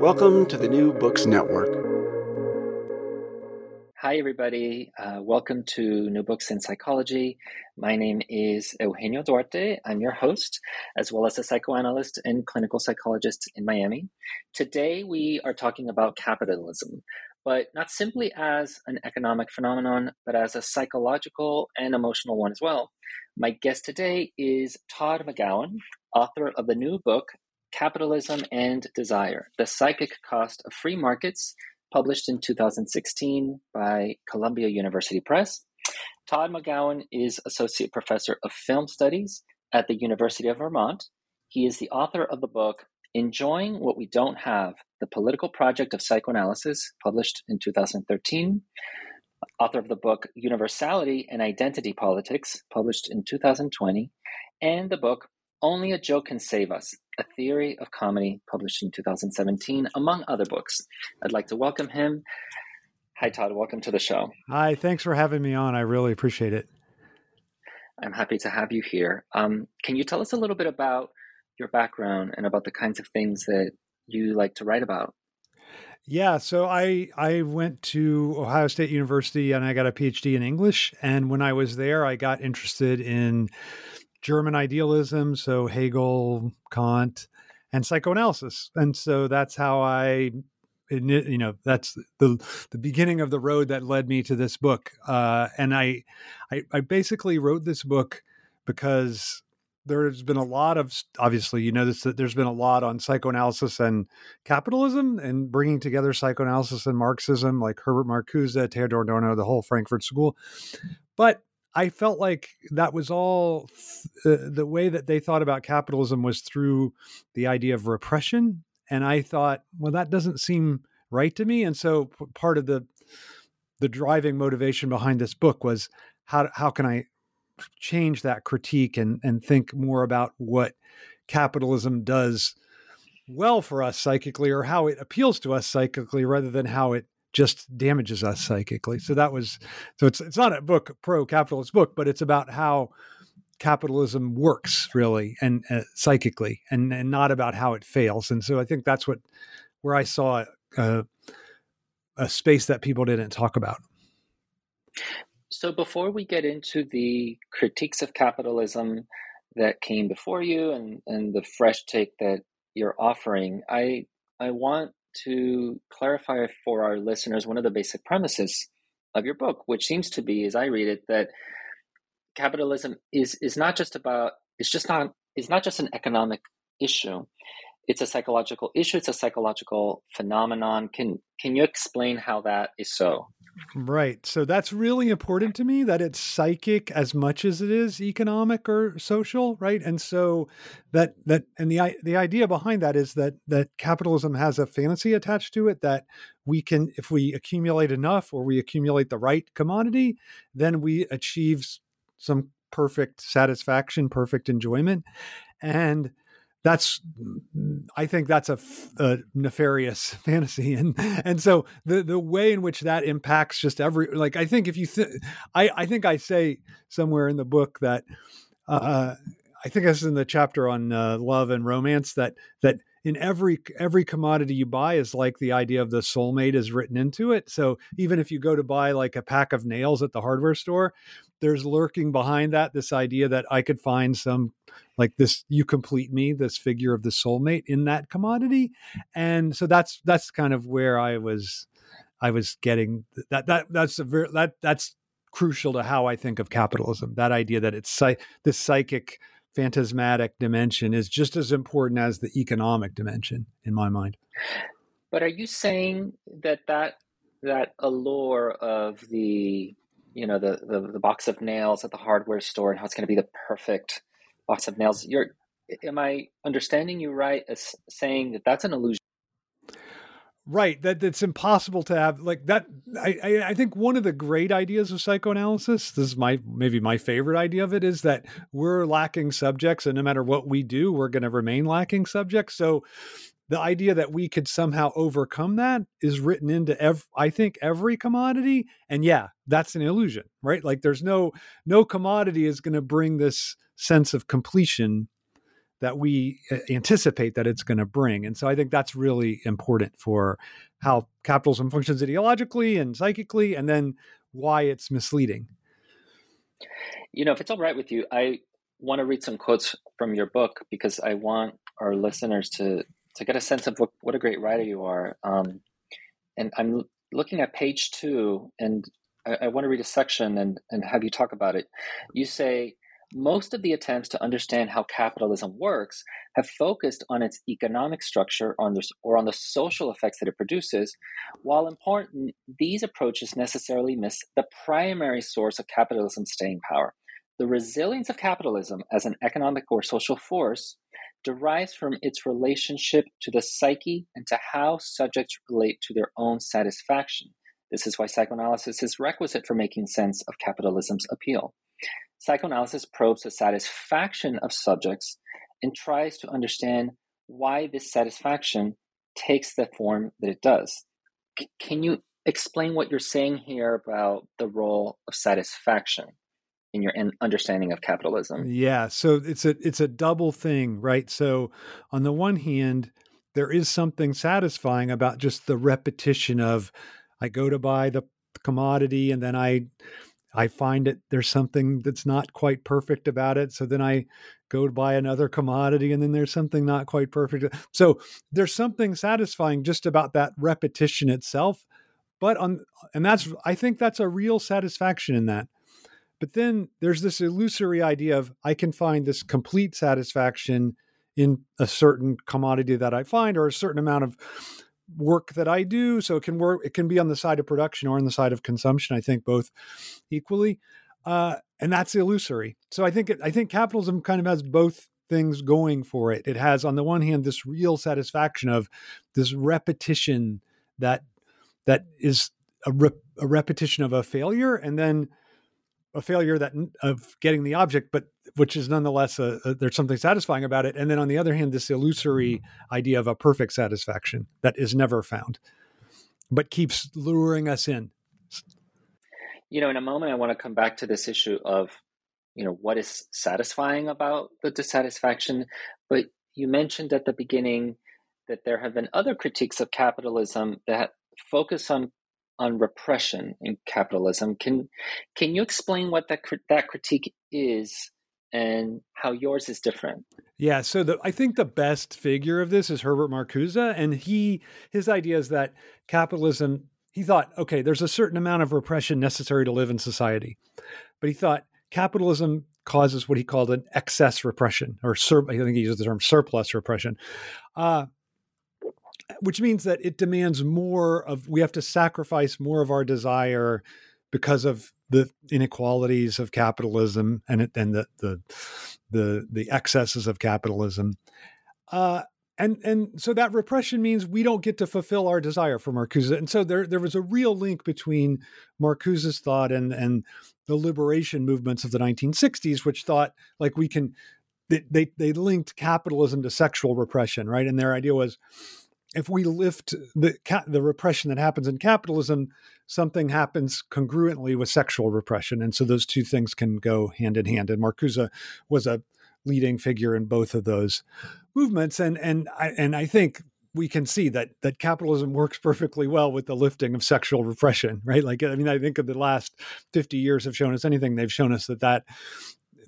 Welcome to the New Books Network. Hi, everybody. Uh, welcome to New Books in Psychology. My name is Eugenio Duarte. I'm your host, as well as a psychoanalyst and clinical psychologist in Miami. Today, we are talking about capitalism, but not simply as an economic phenomenon, but as a psychological and emotional one as well. My guest today is Todd McGowan, author of the new book, Capitalism and Desire The Psychic Cost of Free Markets published in 2016 by Columbia University Press. Todd McGowan is Associate Professor of Film Studies at the University of Vermont. He is the author of the book Enjoying What We Don't Have The Political Project of Psychoanalysis, published in 2013. Author of the book Universality and Identity Politics, published in 2020. And the book Only a Joke Can Save Us a Theory of Comedy, published in 2017, among other books. I'd like to welcome him. Hi, Todd. Welcome to the show. Hi. Thanks for having me on. I really appreciate it. I'm happy to have you here. Um, can you tell us a little bit about your background and about the kinds of things that you like to write about? Yeah, so I I went to Ohio State University and I got a PhD in English. And when I was there, I got interested in German idealism, so Hegel, Kant, and psychoanalysis. And so that's how I, you know, that's the the beginning of the road that led me to this book. Uh, and I, I, I basically wrote this book because there's been a lot of obviously you know this that there's been a lot on psychoanalysis and capitalism and bringing together psychoanalysis and marxism like herbert marcuse theodor adorno the whole frankfurt school but I felt like that was all th- uh, the way that they thought about capitalism was through the idea of repression. And I thought, well, that doesn't seem right to me. And so p- part of the the driving motivation behind this book was how how can I change that critique and and think more about what capitalism does well for us psychically or how it appeals to us psychically rather than how it just damages us psychically. So that was so it's it's not a book pro capitalist book, but it's about how capitalism works really and uh, psychically and and not about how it fails. And so I think that's what where I saw a, a space that people didn't talk about. So before we get into the critiques of capitalism that came before you and, and the fresh take that you're offering, I I want to clarify for our listeners one of the basic premises of your book, which seems to be, as I read it, that capitalism is is not just about it's just not it's not just an economic issue. It's a psychological issue. It's a psychological phenomenon. Can can you explain how that is so? Right. So that's really important to me that it's psychic as much as it is economic or social, right? And so that that and the the idea behind that is that that capitalism has a fantasy attached to it that we can if we accumulate enough or we accumulate the right commodity, then we achieve some perfect satisfaction, perfect enjoyment. And that's I think that's a, a, nefarious fantasy, and and so the the way in which that impacts just every like I think if you th- I I think I say somewhere in the book that uh, I think this is in the chapter on uh, love and romance that that in every every commodity you buy is like the idea of the soulmate is written into it. So even if you go to buy like a pack of nails at the hardware store, there's lurking behind that this idea that I could find some like this you complete me this figure of the soulmate in that commodity and so that's that's kind of where i was i was getting that that that's a very that that's crucial to how i think of capitalism that idea that it's this psychic phantasmatic dimension is just as important as the economic dimension in my mind but are you saying that that that allure of the you know the, the, the box of nails at the hardware store and how it's going to be the perfect box of nails. You're, am I understanding you right as saying that that's an illusion? Right, that it's impossible to have like that. I, I, think one of the great ideas of psychoanalysis, this is my maybe my favorite idea of it, is that we're lacking subjects, and no matter what we do, we're going to remain lacking subjects. So, the idea that we could somehow overcome that is written into every, I think every commodity, and yeah, that's an illusion, right? Like, there's no no commodity is going to bring this sense of completion that we uh, anticipate that it's going to bring. And so I think that's really important for how capitalism functions ideologically and psychically, and then why it's misleading. You know, if it's all right with you, I want to read some quotes from your book because I want our listeners to to get a sense of what, what a great writer you are. Um, and I'm looking at page two, and I, I want to read a section and and have you talk about it. You say most of the attempts to understand how capitalism works have focused on its economic structure on this, or on the social effects that it produces. While important, these approaches necessarily miss the primary source of capitalism's staying power. The resilience of capitalism as an economic or social force derives from its relationship to the psyche and to how subjects relate to their own satisfaction. This is why psychoanalysis is requisite for making sense of capitalism's appeal. Psychoanalysis probes the satisfaction of subjects and tries to understand why this satisfaction takes the form that it does. C- can you explain what you're saying here about the role of satisfaction in your understanding of capitalism? Yeah, so it's a it's a double thing, right? So on the one hand, there is something satisfying about just the repetition of I go to buy the commodity and then I I find it there's something that's not quite perfect about it. So then I go to buy another commodity and then there's something not quite perfect. So there's something satisfying just about that repetition itself. But on and that's I think that's a real satisfaction in that. But then there's this illusory idea of I can find this complete satisfaction in a certain commodity that I find or a certain amount of work that I do. So it can work, it can be on the side of production or on the side of consumption. I think both equally. Uh, and that's illusory. So I think it, I think capitalism kind of has both things going for it. It has on the one hand this real satisfaction of this repetition that that is a, a repetition of a failure, and then a failure that of getting the object, but which is nonetheless a, a, there's something satisfying about it. And then on the other hand, this illusory mm-hmm. idea of a perfect satisfaction that is never found, but keeps luring us in. You know, in a moment, I want to come back to this issue of, you know, what is satisfying about the dissatisfaction. But you mentioned at the beginning that there have been other critiques of capitalism that focus on on repression in capitalism. Can can you explain what that that critique is and how yours is different? Yeah, so the, I think the best figure of this is Herbert Marcuse, and he his idea is that capitalism. He thought, okay, there's a certain amount of repression necessary to live in society, but he thought capitalism causes what he called an excess repression, or sur- I think he used the term surplus repression. Uh, which means that it demands more of we have to sacrifice more of our desire because of the inequalities of capitalism and it, and the the the the excesses of capitalism. Uh, and and so that repression means we don't get to fulfill our desire for Marcuse. And so there there was a real link between Marcuse's thought and and the liberation movements of the 1960s, which thought like we can they, they they linked capitalism to sexual repression, right? And their idea was if we lift the the repression that happens in capitalism, something happens congruently with sexual repression, and so those two things can go hand in hand. And Marcuse was a leading figure in both of those movements, and and I, and I think we can see that that capitalism works perfectly well with the lifting of sexual repression, right? Like I mean, I think of the last fifty years have shown us anything. They've shown us that that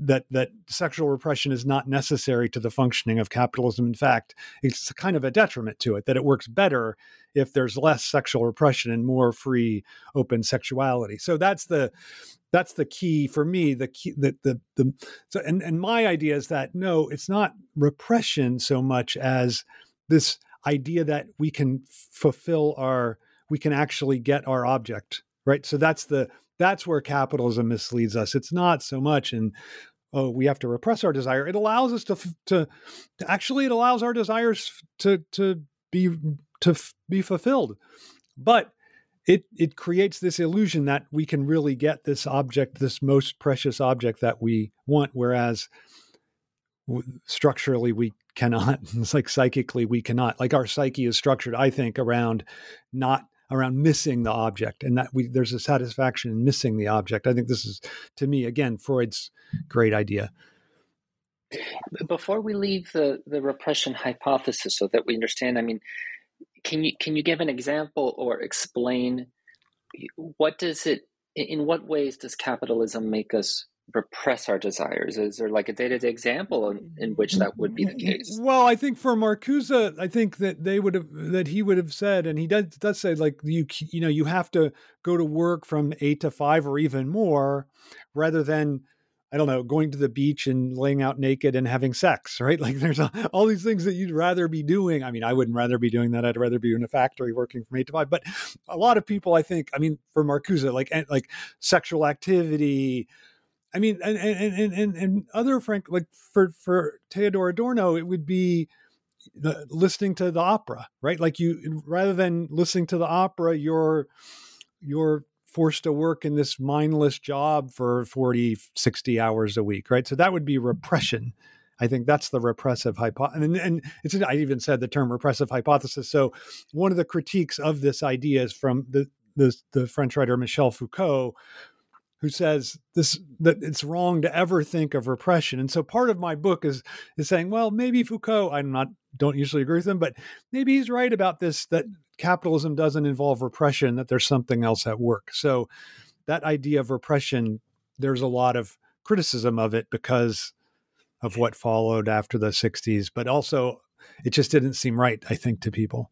that that sexual repression is not necessary to the functioning of capitalism. In fact, it's kind of a detriment to it that it works better if there's less sexual repression and more free, open sexuality. So that's the that's the key for me. The key that the the so and and my idea is that no, it's not repression so much as this idea that we can fulfill our we can actually get our object right so that's the that's where capitalism misleads us it's not so much in oh we have to repress our desire. It allows us to to, to actually it allows our desires to to be to f- be fulfilled. But it it creates this illusion that we can really get this object this most precious object that we want whereas structurally we cannot. It's like psychically we cannot. Like our psyche is structured i think around not around missing the object and that we there's a satisfaction in missing the object. I think this is to me again freud's great idea. Before we leave the the repression hypothesis so that we understand i mean can you can you give an example or explain what does it in what ways does capitalism make us repress our desires? Is there like a day to day example in, in, which that would be the mm, case? Well, I think for Marcuse, I think that they would have that he would have said, and he does does say like you you know you have to go to work from eight to five or even more, rather than I don't know, going to the beach and laying out naked and having sex, right? Like there's all these things that you'd rather be doing. I mean, I wouldn't rather be doing that. I'd rather be in a factory working from eight to five. But a lot of people, I think, I mean, for Marcuse, like like sexual activity, I mean, and and and and other Frank like for for Theodor Adorno, it would be listening to the opera, right? Like you rather than listening to the opera, you're you're forced to work in this mindless job for 40 60 hours a week right? So that would be repression. I think that's the repressive hypothesis and, and it's i even said the term repressive hypothesis. So one of the critiques of this idea is from the the, the french writer michel foucault who says this that it's wrong to ever think of repression. And so part of my book is is saying, well, maybe Foucault, I'm not don't usually agree with him, but maybe he's right about this that capitalism doesn't involve repression, that there's something else at work. So that idea of repression, there's a lot of criticism of it because of what followed after the 60s, but also it just didn't seem right, I think, to people.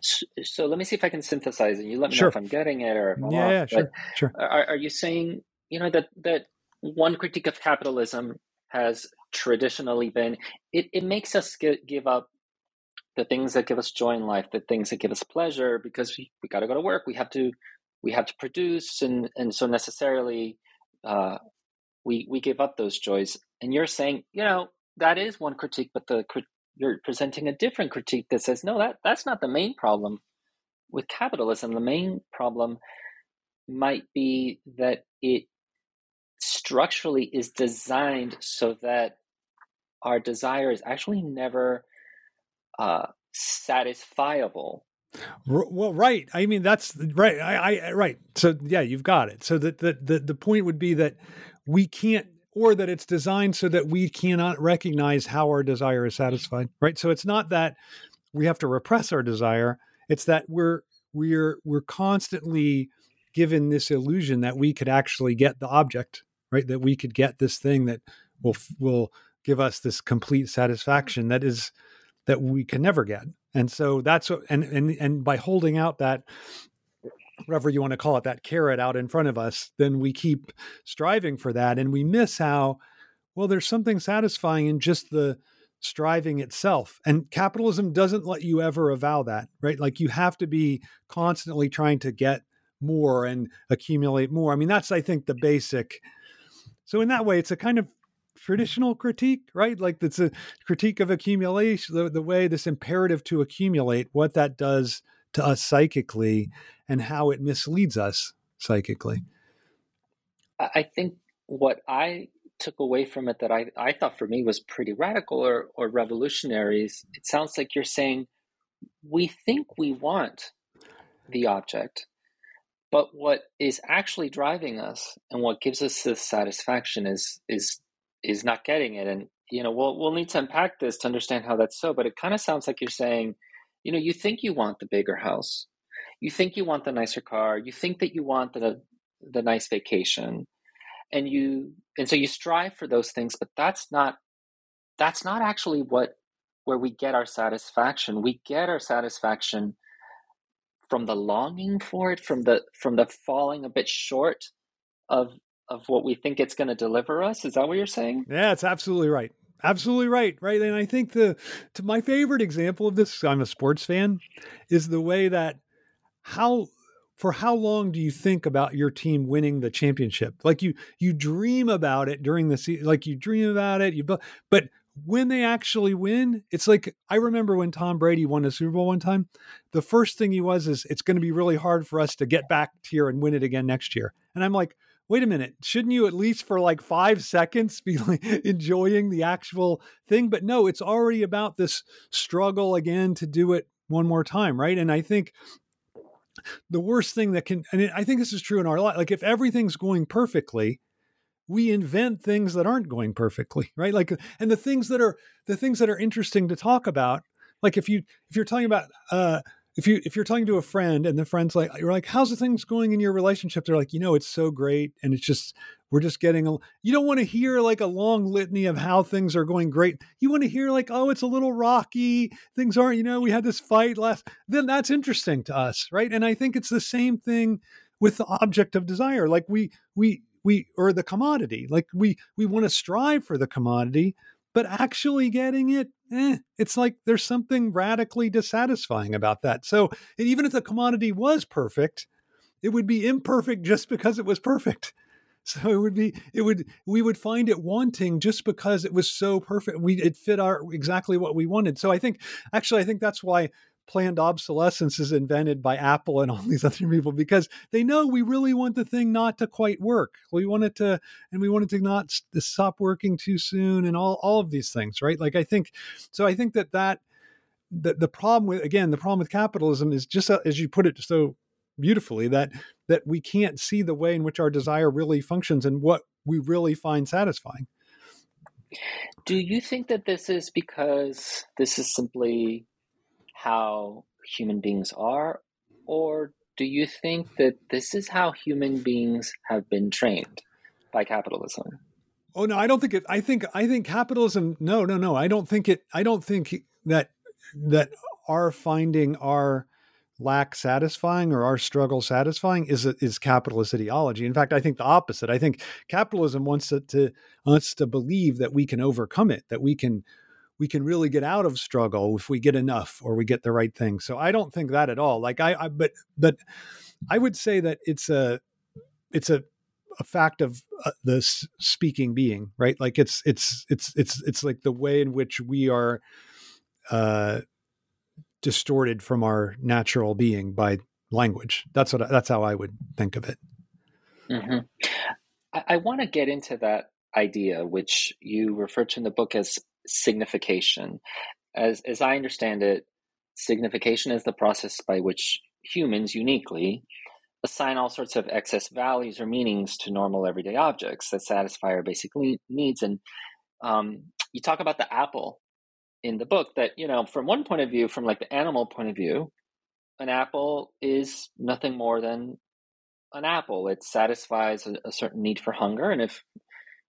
So, so, let me see if I can synthesize and you let me sure. know if I'm getting it or if I'm yeah, off. Yeah, sure, sure. Are, are you saying, you know, that, that one critique of capitalism has traditionally been it, it makes us give up the things that give us joy in life, the things that give us pleasure, because we, we got to go to work. We have to we have to produce, and and so necessarily uh, we we give up those joys. And you're saying, you know, that is one critique, but the you're presenting a different critique that says no that that's not the main problem with capitalism the main problem might be that it structurally is designed so that our desire is actually never uh, satisfiable well, right. I mean, that's right. I, I, right. So yeah, you've got it. So that the, the the point would be that we can't or that it's designed so that we cannot recognize how our desire is satisfied right? So it's not that we have to repress our desire it's that we're we're we're constantly given this illusion that we could actually get the object right? That we could get this thing that will will give us this complete satisfaction that is that we can never get. And so that's what and and and by holding out that whatever you want to call it, that carrot out in front of us, then we keep striving for that. And we miss how, well, there's something satisfying in just the striving itself. And capitalism doesn't let you ever avow that, right? Like you have to be constantly trying to get more and accumulate more. I mean, that's, I think, the basic. So, in that way, it's a kind of traditional critique, right? Like it's a critique of accumulation, the, the way this imperative to accumulate, what that does to us psychically and how it misleads us psychically. I think what I took away from it that I, I thought for me was pretty radical or, or revolutionary is it sounds like you're saying we think we want the object, but what is actually driving us and what gives us this satisfaction is is is not getting it. And you know, we'll we'll need to unpack this to understand how that's so. But it kind of sounds like you're saying, you know, you think you want the bigger house, you think you want the nicer car, you think that you want the the nice vacation, and you and so you strive for those things, but that's not that's not actually what where we get our satisfaction. We get our satisfaction from the longing for it, from the from the falling a bit short of of what we think it's going to deliver us. Is that what you're saying? Yeah, it's absolutely right. Absolutely right. Right. And I think the to my favorite example of this, I'm a sports fan, is the way that how for how long do you think about your team winning the championship? Like you you dream about it during the season, like you dream about it, you but when they actually win, it's like I remember when Tom Brady won a Super Bowl one time. The first thing he was is it's going to be really hard for us to get back here and win it again next year. And I'm like, wait a minute, shouldn't you at least for like five seconds be like enjoying the actual thing? But no, it's already about this struggle again to do it one more time, right? And I think the worst thing that can, and I think this is true in our life, like if everything's going perfectly, we invent things that aren't going perfectly right like and the things that are the things that are interesting to talk about like if you if you're talking about uh if you if you're talking to a friend and the friend's like you're like how's the things going in your relationship? They're like you know it's so great and it's just we're just getting a you don't want to hear like a long litany of how things are going great. You want to hear like oh it's a little rocky. Things aren't you know we had this fight last then that's interesting to us right? And i think it's the same thing with the object of desire. Like we we we or the commodity. Like we we want to strive for the commodity but actually getting it eh, it's like there's something radically dissatisfying about that. So even if the commodity was perfect it would be imperfect just because it was perfect. So it would be it would we would find it wanting just because it was so perfect. We it fit our exactly what we wanted. So i think actually i think that's why planned obsolescence is invented by Apple and all these other people because they know we really want the thing not to quite work. We want it to, and we want it to not stop working too soon, and all all of these things, right? Like I think, so I think that that the the problem with again the problem with capitalism is just uh, as you put it so beautifully that that we can't see the way in which our desire really functions and what we really find satisfying. Do you think that this is because this is simply how human beings are? Or do you think that this is how human beings have been trained by capitalism? Oh no, I don't think it I think I think capitalism no, no, no. I don't think it I don't think that that our finding our lack satisfying or our struggle satisfying is is capitalist ideology. In fact, I think the opposite. I think capitalism wants to, to wants to believe that we can overcome it, that we can we can really get out of struggle if we get enough or we get the right thing. So I don't think that at all. Like I, I but but I would say that it's a it's a a fact of uh, the speaking being, right? Like it's it's it's it's it's like the way in which we are uh distorted from our natural being by language. That's what that's how I would think of it. Mm-hmm. I, I want to get into that idea, which you refer to in the book as signification. As, as I understand it, signification is the process by which humans uniquely assign all sorts of excess values or meanings to normal everyday objects that satisfy our basic needs. And um, you talk about the apple in the book that, you know, from one point of view, from like the animal point of view, an apple is nothing more than an apple. It satisfies a, a certain need for hunger. And if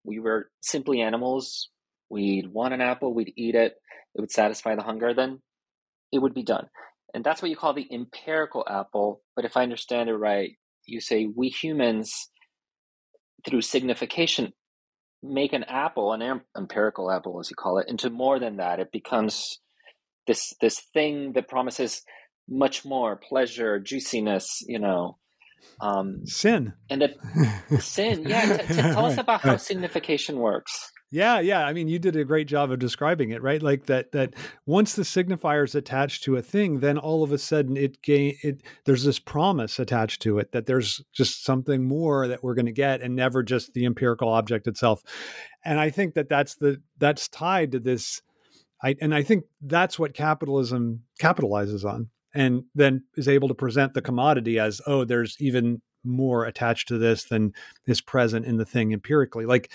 we were simply animals we'd want an apple, we'd eat it, it would satisfy the hunger, then it would be done. And that's what you call the empirical apple. But if I understand it right, you say we humans, through signification, make an apple, an empirical apple, as you call it, into more than that. It becomes this this thing that promises much more pleasure, juiciness, you know. Um, sin. And the sin, yeah. T- t- tell us about how signification works. Yeah, yeah. I mean, you did a great job of describing it, right? Like that that once the signifier is attached to a thing, then all of a sudden it gain it there's this promise attached to it that there's just something more that we're going to get and never just the empirical object itself. And I think that that's the that's tied to this I and I think that's what capitalism capitalizes on and then is able to present the commodity as oh there's even more attached to this than is present in the thing empirically like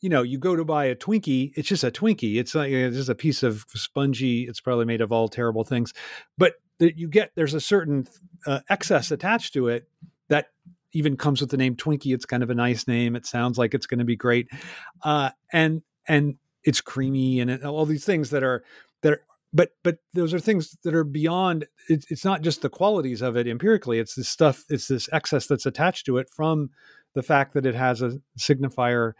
you know, you go to buy a Twinkie, it's just a Twinkie. It's like it's just a piece of spongy. It's probably made of all terrible things, but you get there's a certain uh, excess attached to it that even comes with the name Twinkie. It's kind of a nice name. It sounds like it's going to be great, uh, and and it's creamy and all these things that are that are. But but those are things that are beyond. It's, it's not just the qualities of it empirically. It's this stuff. It's this excess that's attached to it from the fact that it has a signifier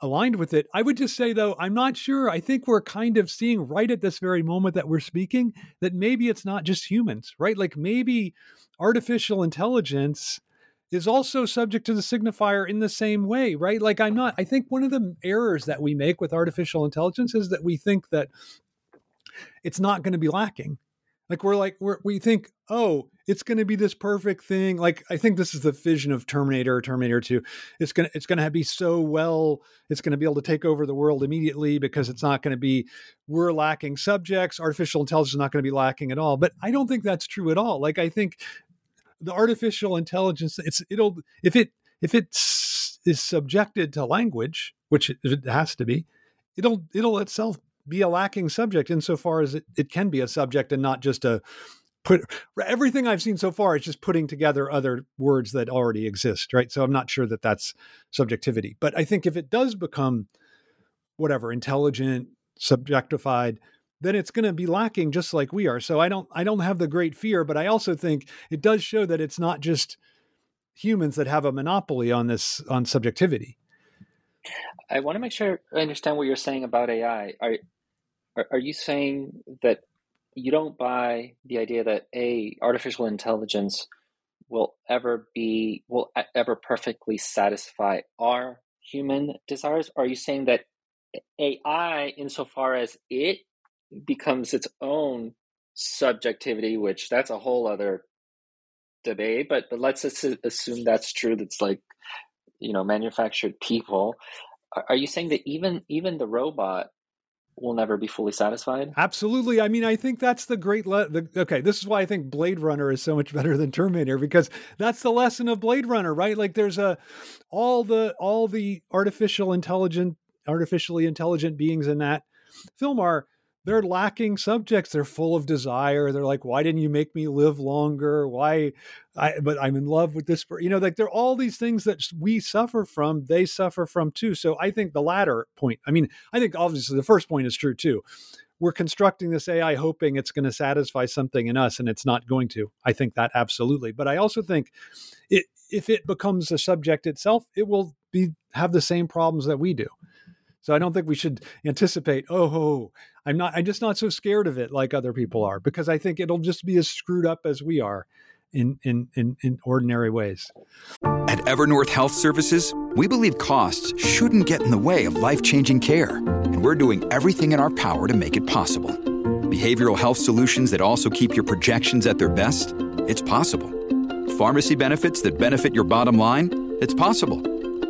aligned with it. I would just say, though, I'm not sure. I think we're kind of seeing right at this very moment that we're speaking that maybe it's not just humans, right? Like maybe artificial intelligence is also subject to the signifier in the same way, right? Like I'm not, I think one of the errors that we make with artificial intelligence is that we think that it's not going to be lacking. Like we're like we're, we think, oh, it's going to be this perfect thing. Like I think this is the vision of Terminator, Terminator Two. It's gonna it's gonna be so well. It's going to be able to take over the world immediately because it's not going to be we're lacking subjects. Artificial intelligence is not going to be lacking at all. But I don't think that's true at all. Like I think the artificial intelligence, it's it'll if it if it is subjected to language, which it has to be, it'll it'll itself be a lacking subject insofar as it, it can be a subject and not just a put everything I've seen so far is just putting together other words that already exist, right? So I'm not sure that that's subjectivity. But I think if it does become whatever intelligent, subjectified, then it's going to be lacking just like we are. So I don't I don't have the great fear, but I also think it does show that it's not just humans that have a monopoly on this on subjectivity. I want to make sure I understand what you're saying about AI. Are are, you saying that you don't buy the idea that a artificial intelligence will ever be will ever perfectly satisfy our human desires? Are you saying that AI, insofar as it becomes its own subjectivity, which that's a whole other debate, but but let's assume that's true. That's like you know manufactured people. Are you saying that even even the robot will never be fully satisfied. Absolutely. I mean, I think that's the great. Le- the, okay, this is why I think Blade Runner is so much better than Terminator because that's the lesson of Blade Runner, right? Like, there's a all the all the artificial intelligent, artificially intelligent beings in that film are they're lacking subjects. They're full of desire. They're like, why didn't you make me live longer? Why? I, but I'm in love with this. You know, like there are all these things that we suffer from. They suffer from too. So I think the latter point. I mean, I think obviously the first point is true too. We're constructing this AI hoping it's going to satisfy something in us, and it's not going to. I think that absolutely. But I also think it, if it becomes a subject itself, it will be have the same problems that we do. So I don't think we should anticipate, oh, I'm not I'm just not so scared of it like other people are because I think it'll just be as screwed up as we are in in in, in ordinary ways. At Evernorth Health Services, we believe costs shouldn't get in the way of life-changing care, and we're doing everything in our power to make it possible. Behavioral health solutions that also keep your projections at their best? It's possible. Pharmacy benefits that benefit your bottom line? It's possible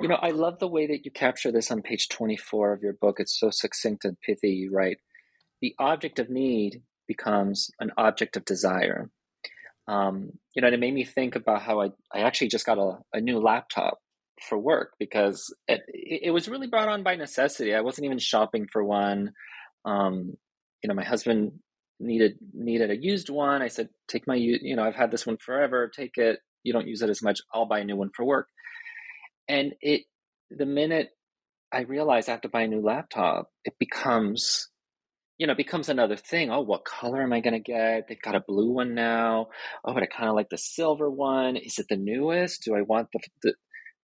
You know, I love the way that you capture this on page 24 of your book. It's so succinct and pithy. You write, the object of need becomes an object of desire. Um, you know, it made me think about how I, I actually just got a, a new laptop for work because it, it was really brought on by necessity. I wasn't even shopping for one. Um, you know, my husband needed needed a used one. I said, "Take my you know, I've had this one forever. Take it. You don't use it as much. I'll buy a new one for work." And it the minute I realize I have to buy a new laptop, it becomes you know, becomes another thing. Oh, what color am I going to get? They've got a blue one now. Oh, but I kind of like the silver one. Is it the newest? Do I want the the,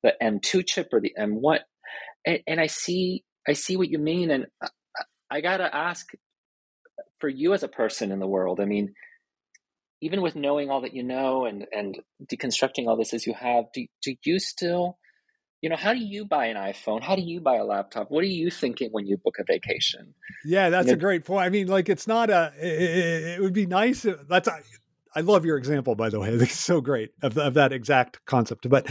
the M2 chip or the M1? And, and I see, I see what you mean, and I, I gotta ask for you as a person in the world. I mean, even with knowing all that you know and and deconstructing all this as you have, do do you still you know how do you buy an iphone? How do you buy a laptop? What are you thinking when you book a vacation? Yeah that's you know, a great point. I mean like it's not a it, it would be nice if, that's I, I love your example by the way. It's so great of, of that exact concept. But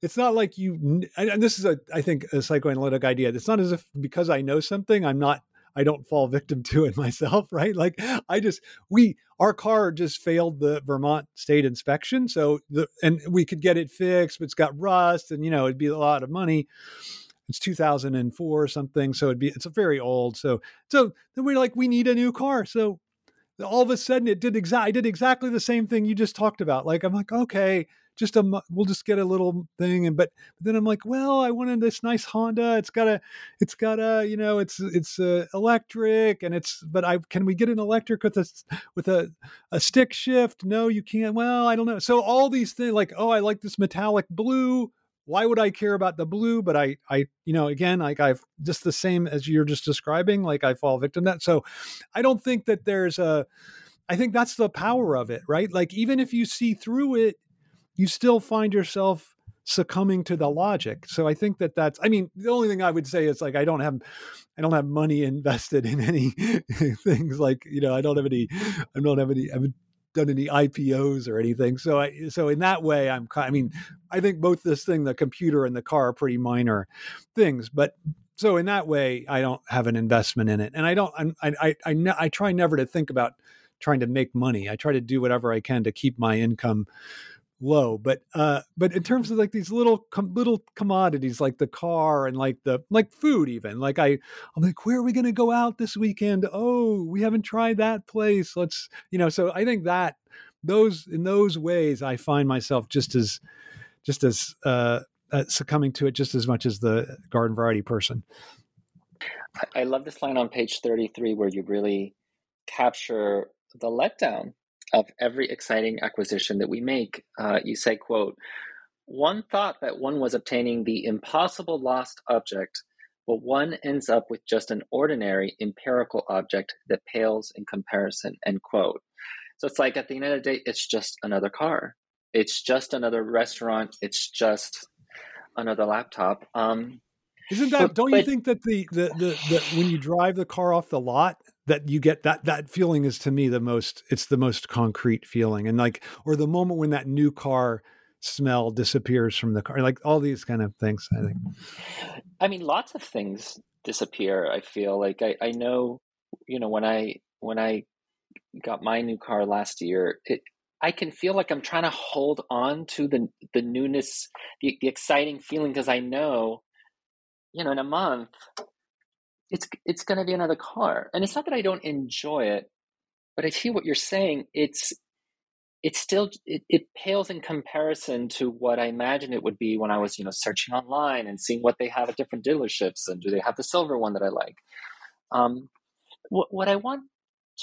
it's not like you and this is a i think a psychoanalytic idea. It's not as if because i know something i'm not I don't fall victim to it myself, right? Like I just we our car just failed the Vermont state inspection, so the and we could get it fixed, but it's got rust, and you know it'd be a lot of money. It's 2004 or something, so it'd be it's a very old. So so then we're like we need a new car, so all of a sudden it did exact I did exactly the same thing you just talked about. Like I'm like okay, just a we'll just get a little thing and but, but then i'm like well i wanted this nice honda it's got a it's got a you know it's it's uh, electric and it's but i can we get an electric with a with a, a stick shift no you can't well i don't know so all these things like oh i like this metallic blue why would I care about the blue? But I, I, you know, again, like I've just the same as you're just describing, like I fall victim to that. So I don't think that there's a, I think that's the power of it, right? Like even if you see through it, you still find yourself succumbing to the logic. So I think that that's I mean the only thing I would say is like I don't have I don't have money invested in any things like you know I don't have any I don't have any I haven't done any IPOs or anything. So I so in that way I'm I mean I think both this thing the computer and the car are pretty minor things but so in that way I don't have an investment in it and I don't I I I, I, I try never to think about trying to make money. I try to do whatever I can to keep my income low but uh but in terms of like these little com- little commodities like the car and like the like food even like i i'm like where are we going to go out this weekend? Oh we haven't tried that place let's you know so i think that those in those ways i find myself just as just as uh, uh succumbing to it just as much as the garden variety person. I love this line on page 33 where you really capture the letdown of every exciting acquisition that we make. Uh, you say, quote, one thought that one was obtaining the impossible lost object, but one ends up with just an ordinary empirical object that pales in comparison, end quote. So it's like at the end of the day, it's just another car. It's just another restaurant. It's just another laptop. Um, Isn't that? But, don't you think that the, the the the when you drive the car off the lot, that you get that that feeling is to me the most it's the most concrete feeling. And like or the moment when that new car smell disappears from the car like all these kind of things i think. Mm-hmm. I mean lots of things disappear i feel. Like i, I know you know when i when i got my new car last year it i can feel like i'm trying to hold on to the the newness the, the exciting feeling because i know you know in a month it's it's going to be another car. And it's not that i don't enjoy it but i see what you're saying. It's it's still it, it pales in comparison to what i imagine it would be when i was you know searching online and seeing what they have at different dealerships and do they have the silver one that i like. Um, what, what i want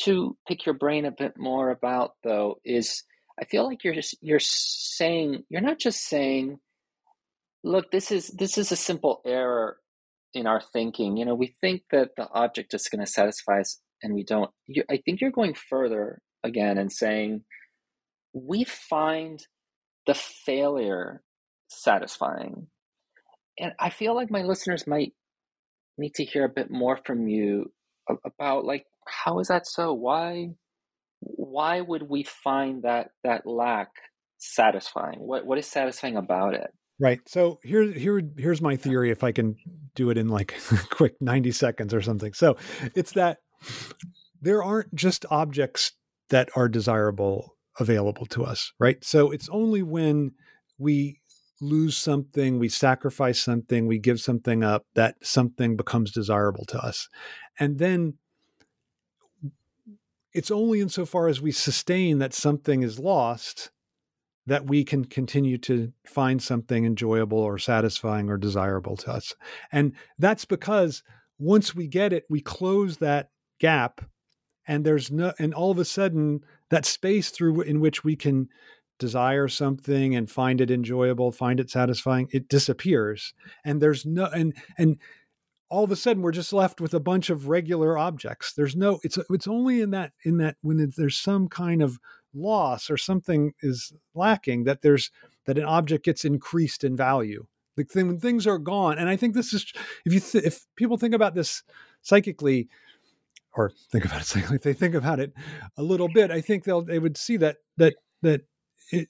to pick your brain a bit more about though is i feel like you're just you're saying you're not just saying look this is this is a simple error in our thinking. You know, we think that the object is going to satisfy us, and we don't. You, I think you're going further again and saying we find the failure satisfying. And I feel like my listeners might need to hear a bit more from you about like how is that so? Why why would we find that that lack satisfying? What what is satisfying about it? Right. So here, here, here's my theory. If I can do it in like quick 90 seconds or something. So it's that there aren't just objects that are desirable available to us, right? So it's only when we lose something, we sacrifice something, we give something up, that something becomes desirable to us. And then it's only insofar as we sustain that something is lost that we can continue to find something enjoyable or satisfying or desirable to us. And that's because once we get it, we close that gap and there's no and all of a sudden that space through in which we can desire something and find it enjoyable, find it satisfying, it disappears. And there's no and and all of a sudden we're just left with a bunch of regular objects. There's no it's it's only in that in that when there's some kind of loss or something is lacking that there's that an object gets increased in value. Like when things are gone, and I think this is if you th- if people think about this psychically, or think about it psychically, if they think about it a little bit, I think they'll they would see that that that it,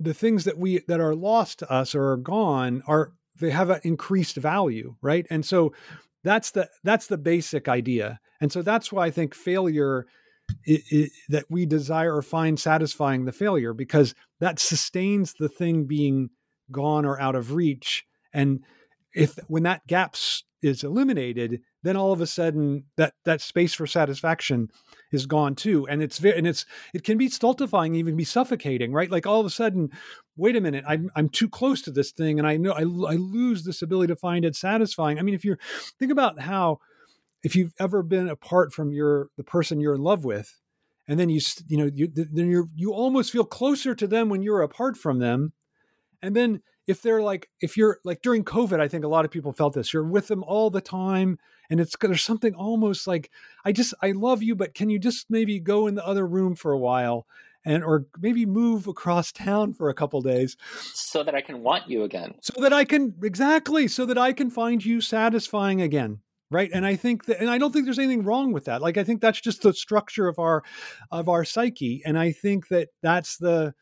the things that we that are lost to us or are gone are they have an increased value, right? And so that's the that's the basic idea, and so that's why I think failure it, it, that we desire or find satisfying the failure because that sustains the thing being gone or out of reach. And if when that gap is eliminated then all of a sudden that that space for satisfaction is gone too. And it's very and it's it can be stultifying even be suffocating right? Like all of a sudden wait a minute i'm i'm too close to this thing and i know i, I lose this ability to find it satisfying. I mean if you're think about how if you've ever been apart from your the person you're in love with and then you you know you then you you almost feel closer to them when you're apart from them. And then if they're like if you're like during covid i think a lot of people felt this you're with them all the time and it's there's something almost like i just i love you but can you just maybe go in the other room for a while and or maybe move across town for a couple days? So that i can want you again. So that i can exactly so that i can find you satisfying again right and i think that and i don't think there's anything wrong with that like i think that's just the structure of our of our psyche and i think that that's the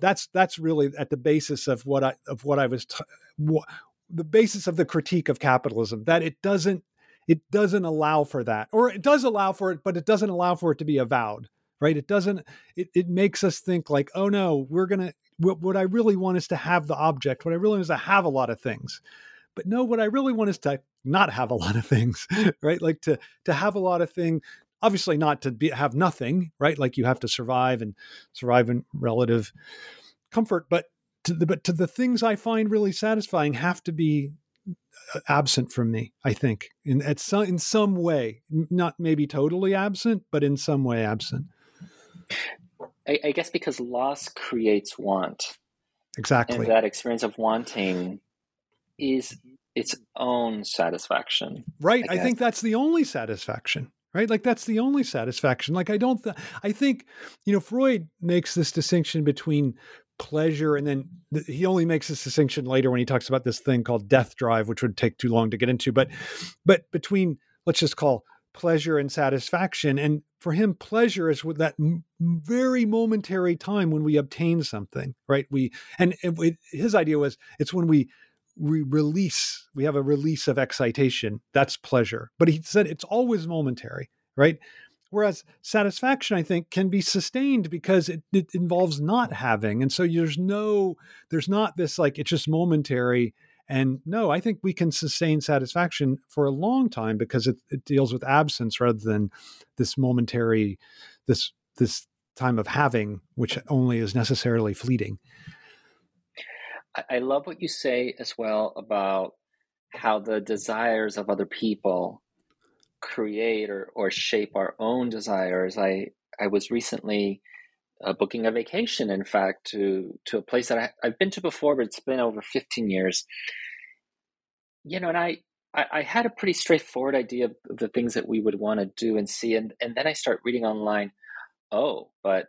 that's that's really at the basis of what i of what i was t- what, the basis of the critique of capitalism that it doesn't it doesn't allow for that or it does allow for it but it doesn't allow for it to be avowed right? It doesn't it, it makes us think like oh no we're gonna what, what i really want is to have the object what i really want is to have a lot of things. But no what i really want is to not have a lot of things right? Like to to have a lot of thing obviously not to be, have nothing right? Like you have to survive and survive in relative comfort but to the but to the things i find really satisfying have to be uh, absent from me i think in at some in some way not maybe totally absent but in some way absent. I, I guess because loss creates want. Exactly. and that experience of wanting is its own satisfaction. Right. I, I think that's the only satisfaction. Right. Like that's the only satisfaction. Like I don't, th- I think, you know, Freud makes this distinction between pleasure and then th- he only makes this distinction later when he talks about this thing called death drive, which would take too long to get into. But, but between, let's just call pleasure and satisfaction. And for him, pleasure is with that m- very momentary time when we obtain something, right? We, and, and it, his idea was it's when we, we release we have a release of excitation. That's pleasure. But he said it's always momentary right? Whereas satisfaction i think can be sustained because it, it involves not having. And so there's no there's not this like it's just momentary. And no i think we can sustain satisfaction for a long time because it, it deals with absence rather than this momentary this this time of having which only is necessarily fleeting I love what you say as well about how the desires of other people create or, or shape our own desires. I I was recently uh, booking a vacation, in fact, to to a place that I, I've been to before, but it's been over 15 years. You know, and I, I, I had a pretty straightforward idea of the things that we would want to do and see, and and then I start reading online. Oh, but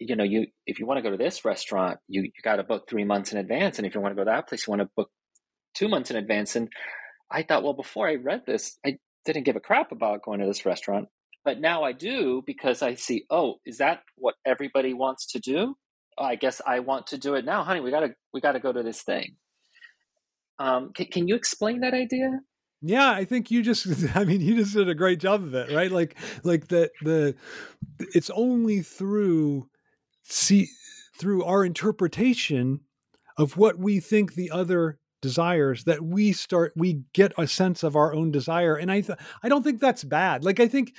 you know, you if you want to go to this restaurant, you you got to book three months in advance, and if you want to go to that place, you want to book two months in advance. And I thought, well, before I read this, I didn't give a crap about going to this restaurant, but now I do because I see, oh, is that what everybody wants to do? Oh, I guess I want to do it now, honey. We gotta we gotta go to this thing. Um, can, can you explain that idea? Yeah, I think you just I mean you just did a great job of it, right? Like like the the it's only through see through our interpretation of what we think the other desires that we start we get a sense of our own desire. And i th- i don't think that's bad. Like i think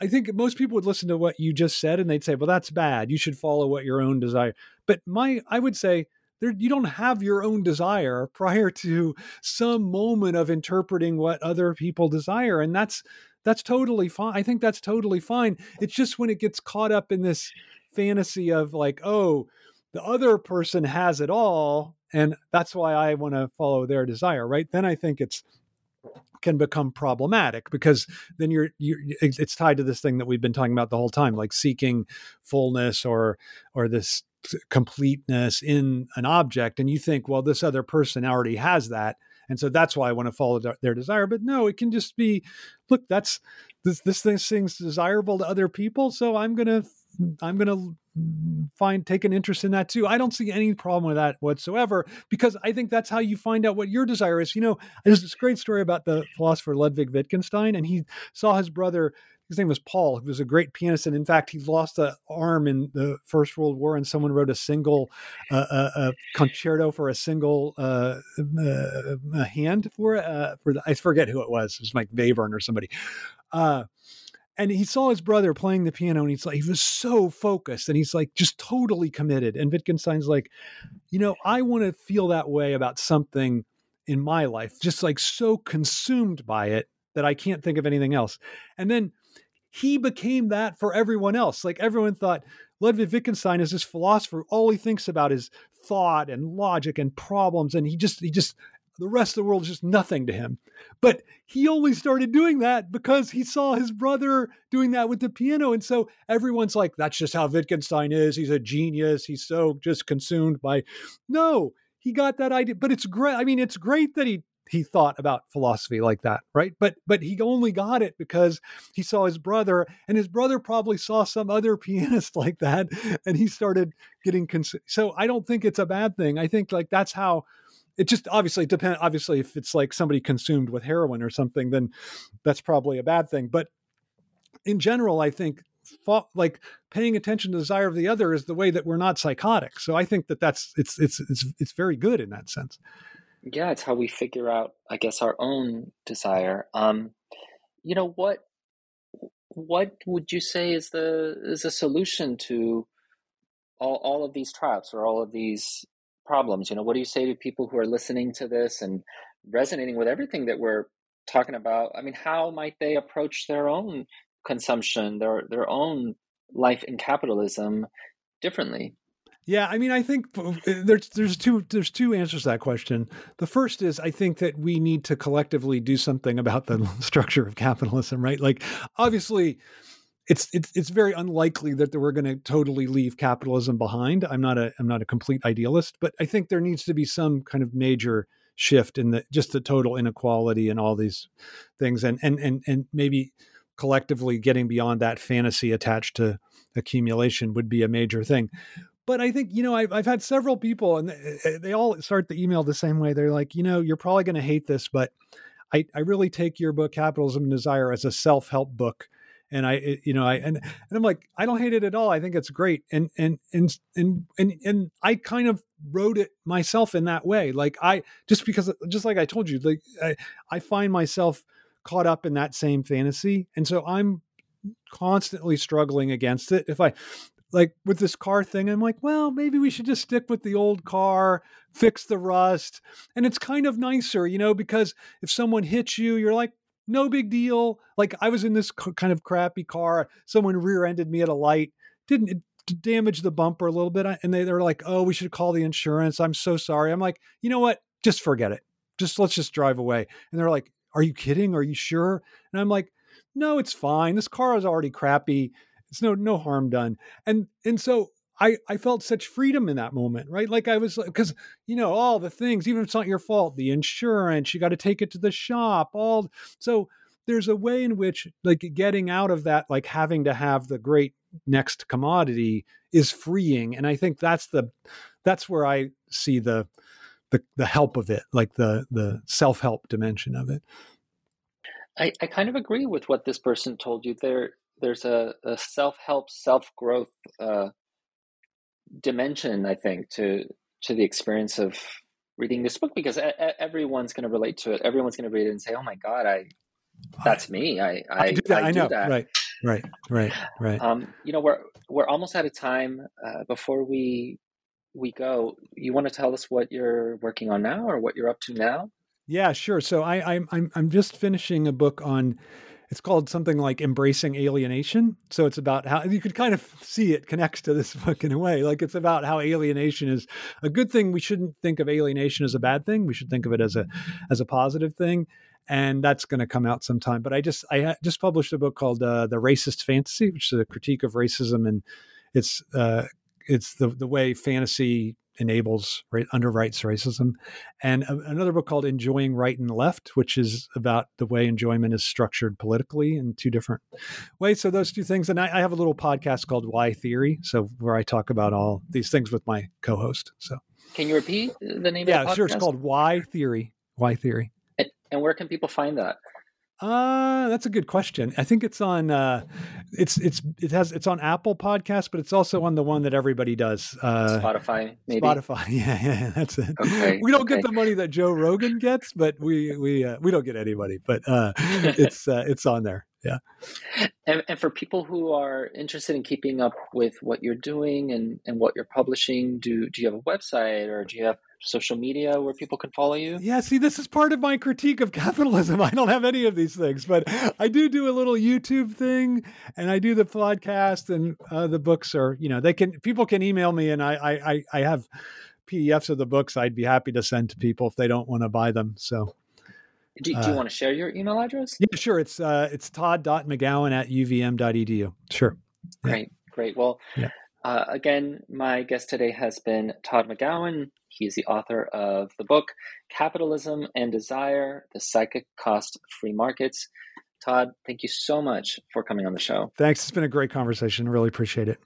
i think most people would listen to what you just said and they'd say well that's bad. You should follow what your own desire. But my i would say there, you don't have your own desire prior to some moment of interpreting what other people desire. And that's that's totally fine i think that's totally fine. It's just when it gets caught up in this fantasy of like oh the other person has it all and that's why i want to follow their desire right? Then i think it's can become problematic because then you're you it's tied to this thing that we've been talking about the whole time like seeking fullness or or this completeness in an object and you think well this other person already has that and so that's why i want to follow their desire but no it can just be look that's this this thing's desirable to other people so i'm going to i'm going to find take an interest in that too. I don't see any problem with that whatsoever because I think that's how you find out what your desire is. You know, there's this great story about the philosopher Ludwig Wittgenstein, and he saw his brother. His name was Paul. He was a great pianist, and in fact, he lost an arm in the First World War, and someone wrote a single uh, uh, uh concerto for a single uh, uh hand for uh, for the, I forget who it was. It was Mike Webern or somebody and he saw his brother playing the piano and he's like he was so focused and he's like just totally committed and wittgenstein's like you know i want to feel that way about something in my life just like so consumed by it that i can't think of anything else. And then he became that for everyone else like everyone thought ludwig wittgenstein is this philosopher all he thinks about is thought and logic and problems and he just he just the rest of the world is just nothing to him. But he only started doing that because he saw his brother doing that with the piano. And so everyone's like, that's just how Wittgenstein is. He's a genius. He's so just consumed by. No, he got that idea. But it's great. I mean, it's great that he he thought about philosophy like that right but but he only got it because he saw his brother and his brother probably saw some other pianist like that and he started getting cons- so i don't think it's a bad thing i think like that's how it just obviously depends. Obviously, if it's like somebody consumed with heroin or something, then that's probably a bad thing. But in general, I think like paying attention to the desire of the other is the way that we're not psychotic. So I think that that's it's it's it's it's very good in that sense. Yeah, it's how we figure out, I guess, our own desire. Um, you know what? What would you say is the is a solution to all all of these traps or all of these problems you know what do you say to people who are listening to this and resonating with everything that we're talking about i mean how might they approach their own consumption their their own life in capitalism differently yeah, I mean, I think uh, there's there's two there's two answers to that question. The first is I think that we need to collectively do something about the structure of capitalism, right? Like, obviously, it's it's it's very unlikely that we're going to totally leave capitalism behind. I'm not a I'm not a complete idealist, but I think there needs to be some kind of major shift in the just the total inequality and all these things, and and and and maybe collectively getting beyond that fantasy attached to accumulation would be a major thing. But I think you know I've I've had several people, and they, they all start the email the same way. They're like, you know, you're probably going to hate this, but I I really take your book Capitalism and Desire as a self help book and I, eh, you know, I and and I'm like, I don't hate it at all. I think it's great, and and and and and and I kind of wrote it myself in that way. Like I just because, uh, just like I told you, like I, I find myself caught up in that same fantasy, and so I'm constantly struggling against it. If I like with this car thing, I'm like, well, maybe we should just stick with the old car, fix the rust. And it's kind of nicer, you know, because if someone hits you, you're like, no big deal. Like I was in this kind of crappy car. Someone rear-ended me at a light. Didn't damage the bumper a little bit, and they they're like, "Oh, we should call the insurance." I'm so sorry. I'm like, you know what? Just forget it. Just let's just drive away. And they're like, "Are you kidding? Are you sure?" And I'm like, "No, it's fine. This car is already crappy. It's no no harm done." And and so I, I felt such freedom in that moment, right? Like I was, because, you know, all the things, even if it's not your fault, the insurance, you got to take it to the shop, all. So there's a way in which, like, getting out of that, like having to have the great next commodity is freeing. And I think that's the, that's where I see the, the, the help of it, like the, the self help dimension of it. I, I kind of agree with what this person told you. There, there's a, a self help, self growth uh, dimension, I think, to to the experience of reading this book because a- a- everyone's going to relate to it. Everyone's going to read it and say, "Oh my god, I that's me. I I, I do that. I, do know. that." Right. Right. Right. Right. Um, you know, we're we're almost out of time. Uh, before we we go, you want to tell us what you're working on now, or what you're up to now? Yeah, sure. So I, I'm I'm I'm just finishing a book on. It's called something like embracing alienation. So it's about how you could kind of see it connects to this book in a way. Like it's about how alienation is a good thing. We shouldn't think of alienation as a bad thing. We should think of it as a as a positive thing. And that's going to come out sometime. But I just I just published a book called uh, The Racist Fantasy, which is a critique of racism and it's uh, it's the the way fantasy enables right, underwrites racism, and a, another book called Enjoying Right and Left, which is about the way enjoyment is structured politically in two different ways. So those two things, and I, I have a little podcast called Why Theory, so where I talk about all these things with my co-host. So Can you repeat the name? yeah, of the podcast? sure. It's called Why Theory. Why Theory. And, and where can people find that? Uh, that's a good question. I think it's on uh it's it's it has it's on Apple Podcast, but it's also on the one that everybody does. Uh Spotify, maybe. Spotify. Yeah, yeah, that's it. Okay, We don't okay. get the money that Joe Rogan gets, but we we uh, we don't get any money, but uh it's uh, it's on there. Yeah. And, and for people who are interested in keeping up with what you're doing and, and what you're publishing, do do you have a website or do you have social media where people can follow you? Yeah, see, this is part of my critique of capitalism. I don't have any of these things, but I do do a little YouTube thing, and I do the podcast, and uh, the books are, you know, they can people can email me, and I I I- have PDFs of the books. I'd be happy to send to people if they don't want to buy them. So Do, do Uh, you want to share your email address? yeah, sure. It's uh it's todd.mcgowan at uvm.edu. Sure. Yeah. Great, great. Well, Yeah. Uh, again, my guest today has been Todd McGowan. He is the author of the book Capitalism and Desire The Psychic Cost of Free Markets. Todd, thank you so much for coming on the show. Thanks. It's been a great conversation. Really appreciate it.